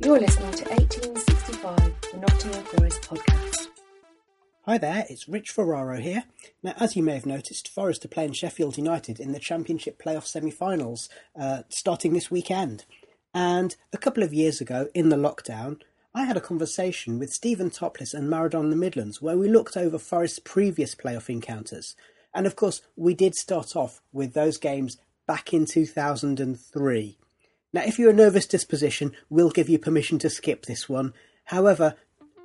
You're listening to 1865, the Nottingham Forest podcast. Hi there, it's Rich Ferraro here. Now, as you may have noticed, Forest are playing Sheffield United in the Championship playoff semi finals uh, starting this weekend. And a couple of years ago, in the lockdown, I had a conversation with Stephen Topless and Maradona in the Midlands where we looked over Forest's previous playoff encounters. And of course, we did start off with those games back in 2003. Now, if you're a nervous disposition, we'll give you permission to skip this one. However,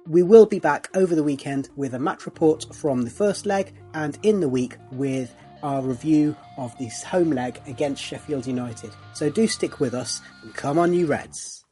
we will be back over the weekend with a match report from the first leg and in the week with our review of this home leg against Sheffield United. So do stick with us and come on, you Reds.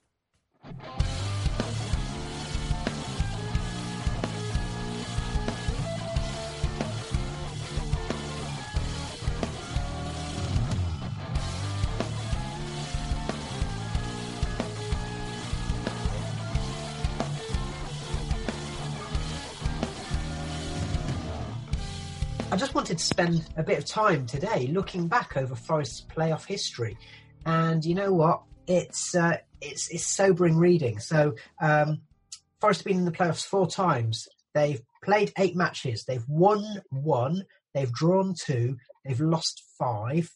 I just wanted to spend a bit of time today looking back over Forest's playoff history, and you know what? It's uh, it's it's sobering reading. So um, Forest have been in the playoffs four times. They've played eight matches. They've won one. They've drawn two. They've lost five.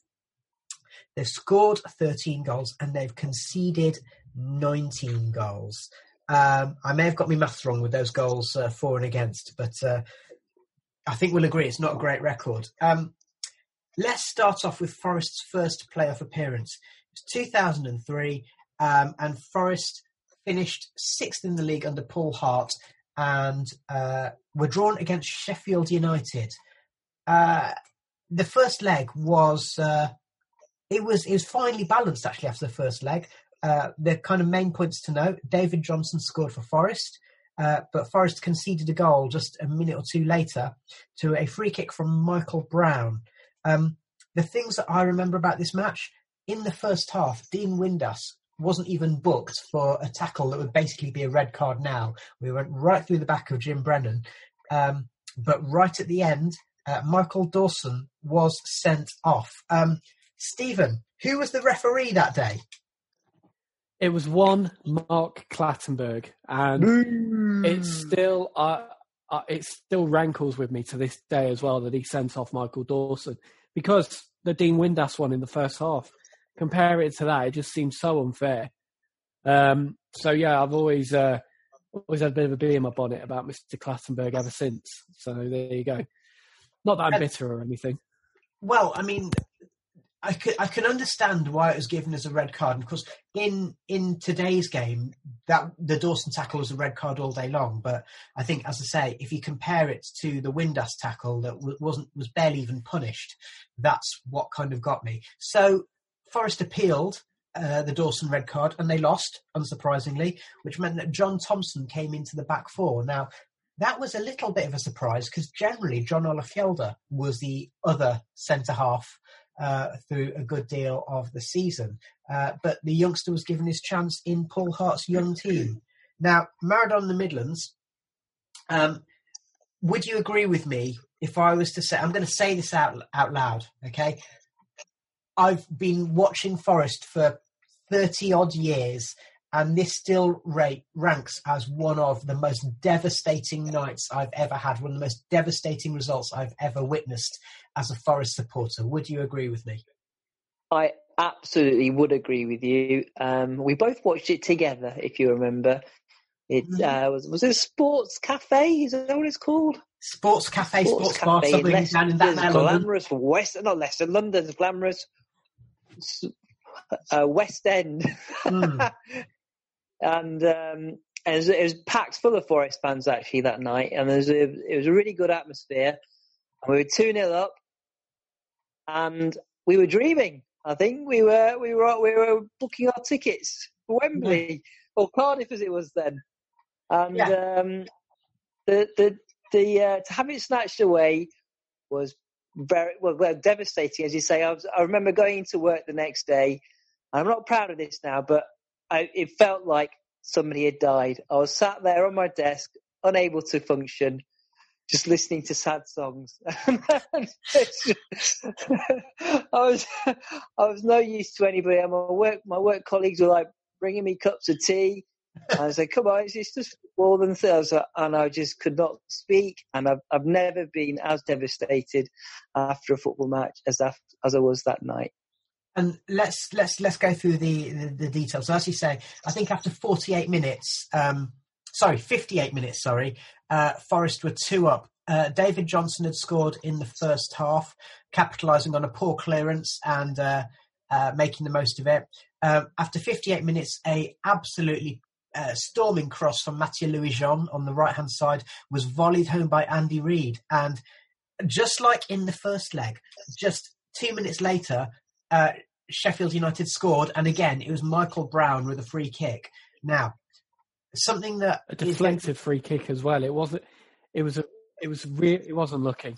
They've scored 13 goals and they've conceded 19 goals. Um, I may have got my maths wrong with those goals uh, for and against, but uh, I think we'll agree it's not a great record. Um, let's start off with Forest's first playoff appearance. It was 2003, um, and Forest finished sixth in the league under Paul Hart and uh, were drawn against Sheffield United. Uh, the first leg was uh, it was it was finely balanced actually after the first leg. Uh, the kind of main points to note: David Johnson scored for Forest. Uh, but Forest conceded a goal just a minute or two later to a free kick from Michael Brown. Um, the things that I remember about this match in the first half, Dean Windass wasn't even booked for a tackle that would basically be a red card now. We went right through the back of Jim Brennan. Um, but right at the end, uh, Michael Dawson was sent off. Um, Stephen, who was the referee that day? It was one Mark Clattenburg, and it's still uh, uh, it still rankles with me to this day as well that he sent off Michael Dawson because the Dean Windass one in the first half. Compare it to that, it just seems so unfair. Um, so yeah, I've always uh, always had a bit of a bee in my bonnet about Mr. Clattenburg ever since. So there you go. Not that I'm bitter or anything. Well, I mean, I could I can understand why it was given as a red card because in in today's game that the Dawson tackle was a red card all day long. But I think, as I say, if you compare it to the Windass tackle that wasn't was barely even punished, that's what kind of got me. So Forest appealed uh, the Dawson red card and they lost, unsurprisingly, which meant that John Thompson came into the back four. Now that was a little bit of a surprise because generally Jon Olav Hjelde was the other centre half uh, through a good deal of the season. Uh, but the youngster was given his chance in Paul Hart's young team. Now, Maradona in the Midlands. Um, would you agree with me if I was to say? I'm going to say this out out loud. Okay, I've been watching Forest for thirty odd years, and this still rate ranks as one of the most devastating nights I've ever had. One of the most devastating results I've ever witnessed as a Forest supporter. Would you agree with me? I absolutely would agree with you. Um, we both watched it together, if you remember. It Mm-hmm. uh, was was it a sports cafe? Is that what it's called? Sports cafe, sports, bar, something down in that there, London. glamorous West, not Leicester, London's glamorous uh, West End, Hmm. and um, it, was, it was packed full of Forest fans actually that night, and there was a, it was a really good atmosphere. And we were two 0 up, and we were dreaming. I think we were we were we were booking our tickets for Wembley or Cardiff as it was then, and um, the the the uh, to have it snatched away was very well, well devastating, as you say. I, was, I remember going into work the next day. I'm not proud of this now, but I, it felt like somebody had died. I was sat there on my desk, unable to function, just listening to sad songs. I was I was no use to anybody. And my work my work colleagues were like bringing me cups of tea. And I said, "Come on, it's just more than things." And I just could not speak. And I've I've never been as devastated after a football match as that, as I was that night. And let's let's let's go through the, the, the details. So as you say, I think after 48 minutes, um, sorry, 58 minutes, sorry, uh, Forest were two up. Uh, David Johnson had scored in the first half, capitalising on a poor clearance and uh, uh, making the most of it. Um, after 58 minutes, a absolutely uh, storming cross from Mathieu Louis Jean on the right hand side was volleyed home by Andy Reid. And just like in the first leg, just two minutes later, uh, Sheffield United scored, and again it was Michael Brown with a free kick. Now, something that A deflected free kick as well. It wasn't. It was a. It was real. It wasn't looking.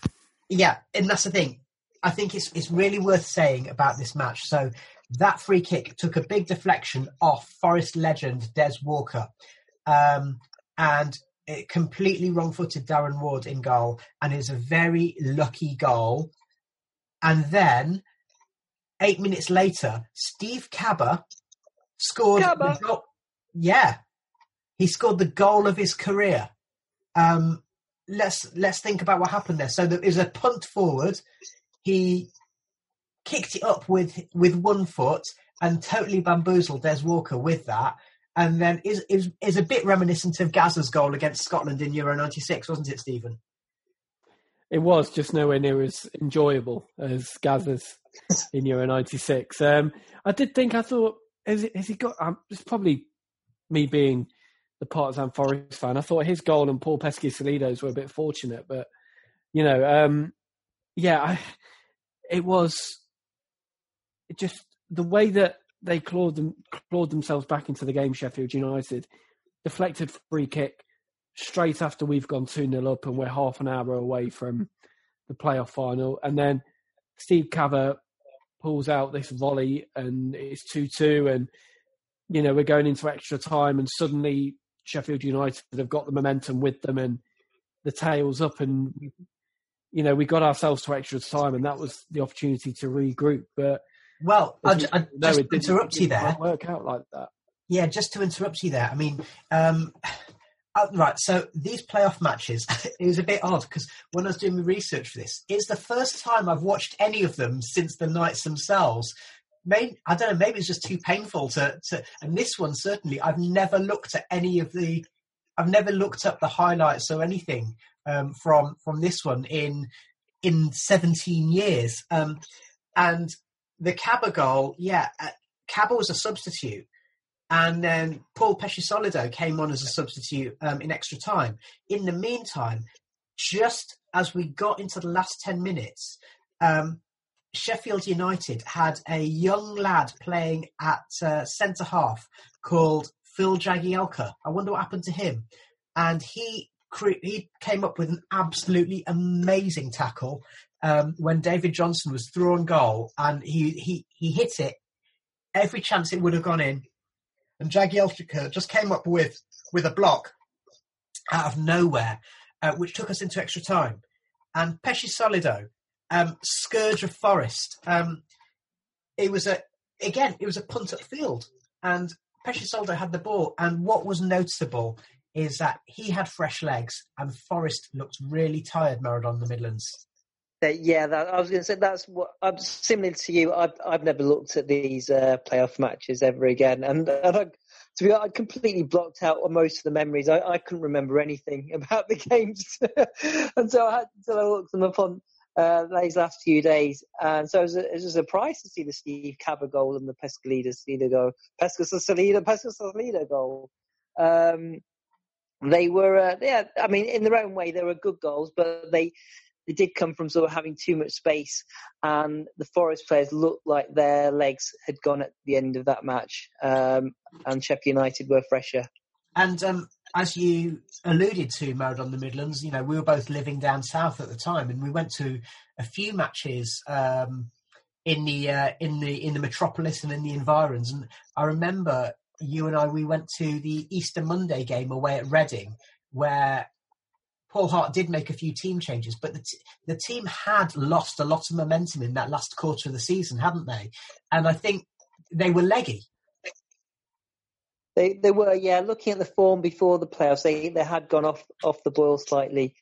yeah, and that's the thing. I think it's it's really worth saying about this match. So that free kick took a big deflection off Forest legend Des Walker, um, and it completely wrong-footed Darren Ward in goal, and was a very lucky goal. And then eight minutes later, Steve Kabba scored Kabba. Yeah, he scored the goal of his career. Um, let's let's think about what happened there. So there is a punt forward. He kicked it up with with one foot and totally bamboozled Des Walker with that. And then is is is a bit reminiscent of Gazza's goal against Scotland in Euro '96, wasn't it, Stephen? It was just nowhere near as enjoyable as Gazza's in Euro '96. Um, I did think I thought has, it, has he got? Um, it's probably me being the partisan Forest fan. I thought his goal and Paul Peschisolido's were a bit fortunate, but you know, um, yeah, I, it was it just the way that they clawed them clawed themselves back into the game. Sheffield United deflected free kick straight after we've gone 2 0 up and we're half an hour away from the playoff final. And then Steve Kabba pulls out this volley and it's 2 2. And, you know, we're going into extra time and suddenly Sheffield United have got the momentum with them and the tails up. And, you know, we got ourselves to extra time and that was the opportunity to regroup. But, Well, I, as ju- we I, know, just interrupt you there. work out like that. Yeah, just to interrupt you there. I mean, um, uh, right. So these playoff matches, it was a bit odd because when I was doing my research for this, it's the first time I've watched any of them since the nights themselves. Maybe, I don't know. Maybe it's just too painful to, to. And this one certainly, I've never looked at any of the. I've never looked up the highlights or anything um, from from this one in in 17 years. Um, and the Kabba goal, yeah, uh, Kabba was a substitute. And then Paul Peschisolido came on as a substitute um, in extra time. In the meantime, just as we got into the last 10 minutes, um, Sheffield United had a young lad playing at uh, centre half called Phil Jagielka. I wonder what happened to him. And he cre- he came up with an absolutely amazing tackle um, when David Johnson was on goal, and he he he hit it every chance it would have gone in. And Jagielka just came up with with a block out of nowhere, uh, which took us into extra time. And Peschisolido, um, scourge of Forest. Um, it was a again, it was a punt at field, and Peschisolido had the ball. And what was noticeable is that he had fresh legs, and Forest looked really tired. Maradona in the Midlands. Uh, yeah, that, I was going to say that's what I'm similar to you. I've I've never looked at these uh, playoff matches ever again, and, and I, to be honest, I completely blocked out most of the memories. I, I couldn't remember anything about the games until I had, until I looked them up on uh, these last few days. And so it was, a, it was a surprise to see the Steve Kabba goal and the Pescalida Salida goal, Pesca Salida, Pesca Salida goal. Um, they were, uh, yeah, I mean, in their own way, they were good goals, but they they did come from sort of having too much space, and the Forest players looked like their legs had gone at the end of that match, um, and Sheffield United were fresher. And um, as you alluded to, Maradona in the Midlands, you know, we were both living down south at the time, and we went to a few matches um, in the uh, in the in the metropolis and in the environs. And I remember you and I we went to the Easter Monday game away at Reading, where Paul Hart did make a few team changes, but the, t- the team had lost a lot of momentum in that last quarter of the season, hadn't they? And I think they were leggy. They they were, yeah. Looking at the form before the playoffs, they they had gone off off the boil slightly,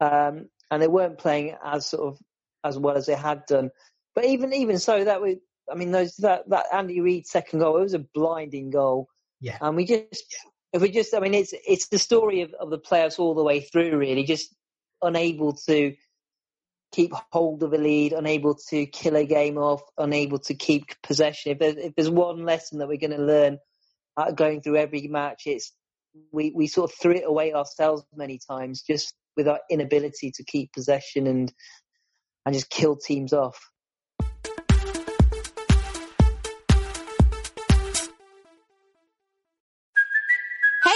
um, and they weren't playing as sort of as well as they had done. But even even so, that was I mean those that that Andy Reid second goal it was a blinding goal. Yeah, and we just if we just I mean it's it's the story of, of the playoffs all the way through really, just unable to keep hold of a lead, unable to kill a game off, unable to keep possession. If there's, if there's one lesson that we're going to learn going through every match, it's we, we sort of threw it away ourselves many times just with our inability to keep possession and and just kill teams off.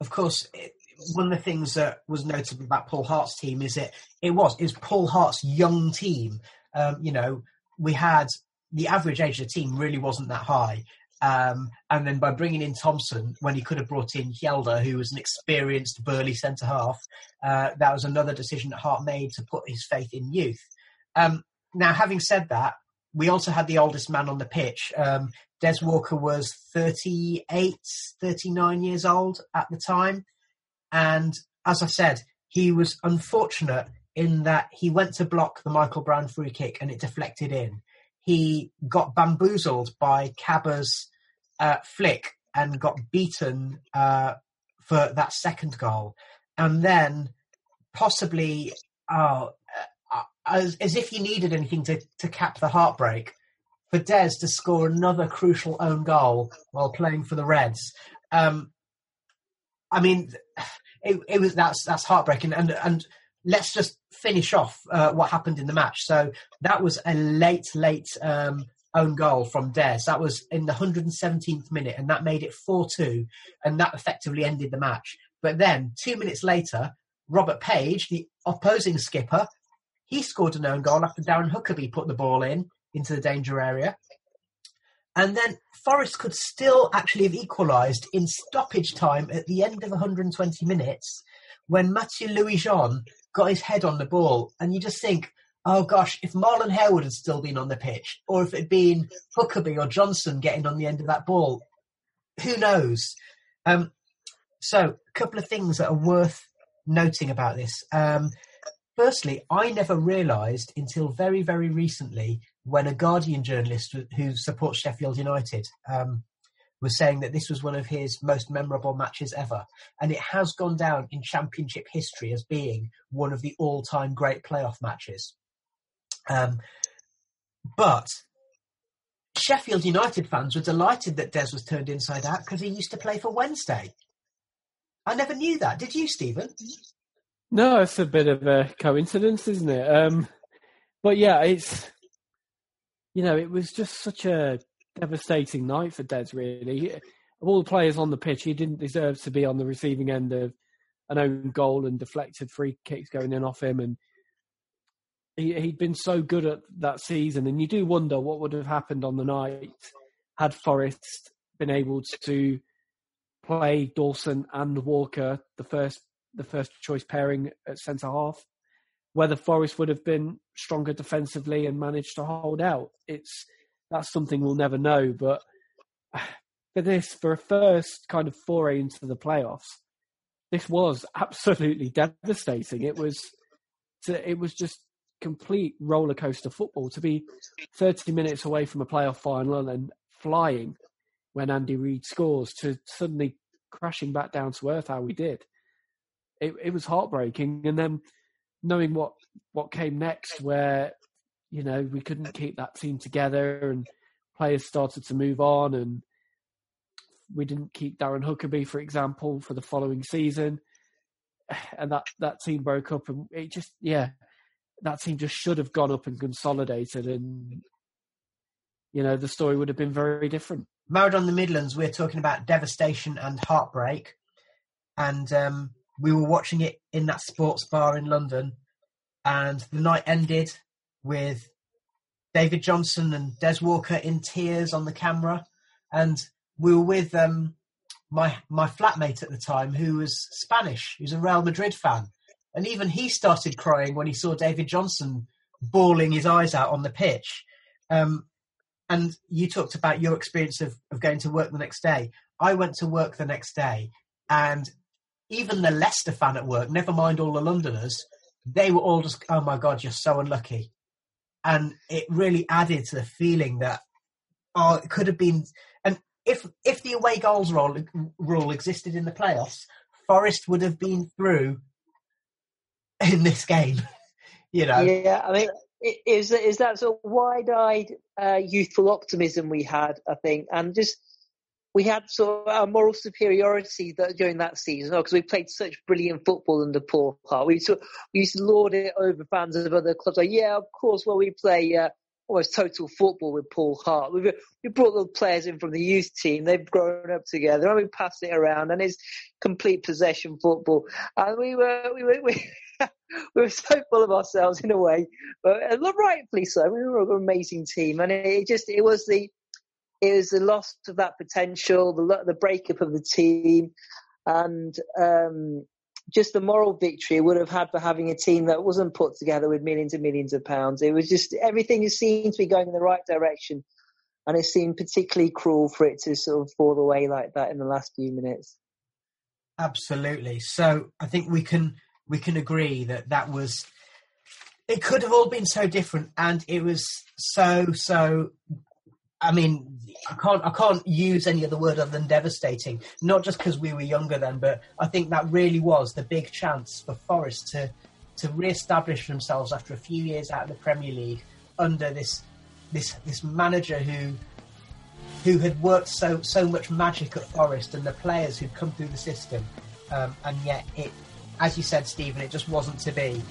Of course, it, one of the things that was notable about Paul Hart's team is it was it was Paul Hart's young team. Um, you know, we had the average age of the team really wasn't that high. Um, and then by bringing in Thompson, when he could have brought in Hjelde, who was an experienced burly centre half, uh, that was another decision that Hart made to put his faith in youth. Um, now, having said that, we also had the oldest man on the pitch. Um, Des Walker was 38, 39 years old at the time. And as I said, he was unfortunate in that he went to block the Michael Brown free kick and it deflected in. He got bamboozled by Kabba's uh, flick and got beaten uh, for that second goal. And then possibly, oh, as, as if he needed anything to, to cap the heartbreak, for Des to score another crucial own goal while playing for the Reds. Um, I mean, it, it, was that's that's heartbreaking. And and let's just finish off uh, what happened in the match. So that was a late, late um, own goal from Des. That was in the 117th minute, and that made it 4-2, and that effectively ended the match. But then two minutes later, Robert Page, the opposing skipper, he scored an own goal after Darren Huckerby put the ball in into the danger area. And then Forest could still actually have equalised in stoppage time at the end of 120 minutes when Mathieu Louis-Jean got his head on the ball. And you just think, oh gosh, if Marlon Harewood had still been on the pitch, or if it had been Huckerby or Johnson getting on the end of that ball, who knows? Um, so, a couple of things that are worth noting about this. Um, Firstly, I never realised until very, very recently when a Guardian journalist who supports Sheffield United um, was saying that this was one of his most memorable matches ever. And it has gone down in Championship history as being one of the all time great playoff matches. Um, but Sheffield United fans were delighted that Des was turned inside out because he used to play for Wednesday. I never knew that. Did you, Stephen? No, it's a bit of a coincidence, isn't it? Um, but yeah, it's you know, it was just such a devastating night for Des. Really, of all the players on the pitch, he didn't deserve to be on the receiving end of an own goal and deflected free kicks going in off him, and he, he'd been so good at that season. And you do wonder what would have happened on the night had Forest been able to play Dawson and Walker, the first the first choice pairing at centre half. Whether Forest would have been stronger defensively and managed to hold out, it's that's something we'll never know. But for this, for a first kind of foray into the playoffs, this was absolutely devastating. It was, it was just complete roller coaster football to be 30 minutes away from a playoff final and then flying when Andy Reid scores to suddenly crashing back down to earth how we did. It, it was heartbreaking, and then knowing what what came next, where you know we couldn't keep that team together, and players started to move on, and we didn't keep Darren Huckerby, for example, for the following season, and that that team broke up, and it just yeah, that team just should have gone up and consolidated, and you know the story would have been very different. Maradona in the Midlands, we're talking about devastation and heartbreak, and um, we were watching it in that sports bar in London, and the night ended with David Johnson and Des Walker in tears on the camera, and we were with um, my my flatmate at the time who was Spanish, who's a Real Madrid fan, and even he started crying when he saw David Johnson bawling his eyes out on the pitch. Um, and you talked about your experience of, of going to work the next day. I went to work the next day, and even the Leicester fan at work, never mind all the Londoners, they were all just, oh my God, you're so unlucky. And it really added to the feeling that, oh, it could have been. And if if the away goals rule, rule existed in the playoffs, Forest would have been through in this game. you know? Yeah, I mean, is, is that sort of wide eyed uh, youthful optimism we had, I think, and just we had sort of a moral superiority that, during that season because we played such brilliant football under Paul Hart. We, sort we used to lord it over fans of other clubs. Like, yeah, of course, well, we play uh, almost total football with Paul Hart. We, we brought the players in from the youth team. They've grown up together and we passed it around and it's complete possession football. And we were, we were, we, we were so full of ourselves in a way, but uh, rightfully so. We were an amazing team and it just, it was the, it was the loss of that potential, the the breakup of the team, and um, just the moral victory it would have had for having a team that wasn't put together with millions and millions of pounds. It was just everything seemed to be going in the right direction, and it seemed particularly cruel for it to sort of fall away like that in the last few minutes. Absolutely. So I think we can we can agree that that was it could have all been so different and it was so so I mean, I can't I can't use any other word other than devastating. Not just because we were younger then, but I think that really was the big chance for Forest to to re-establish themselves after a few years out of the Premier League under this this this manager who who had worked so so much magic at Forest and the players who'd come through the system, um, and yet it, as you said, Stephen, it just wasn't to be.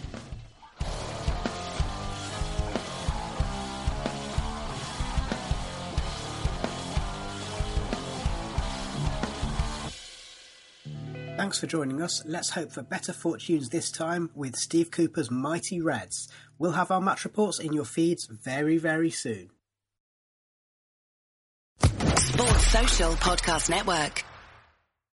Thanks for joining us. Let's hope for better fortunes this time with Steve Cooper's Mighty Reds. We'll have our match reports in your feeds very, very soon. Sports Social Podcast Network.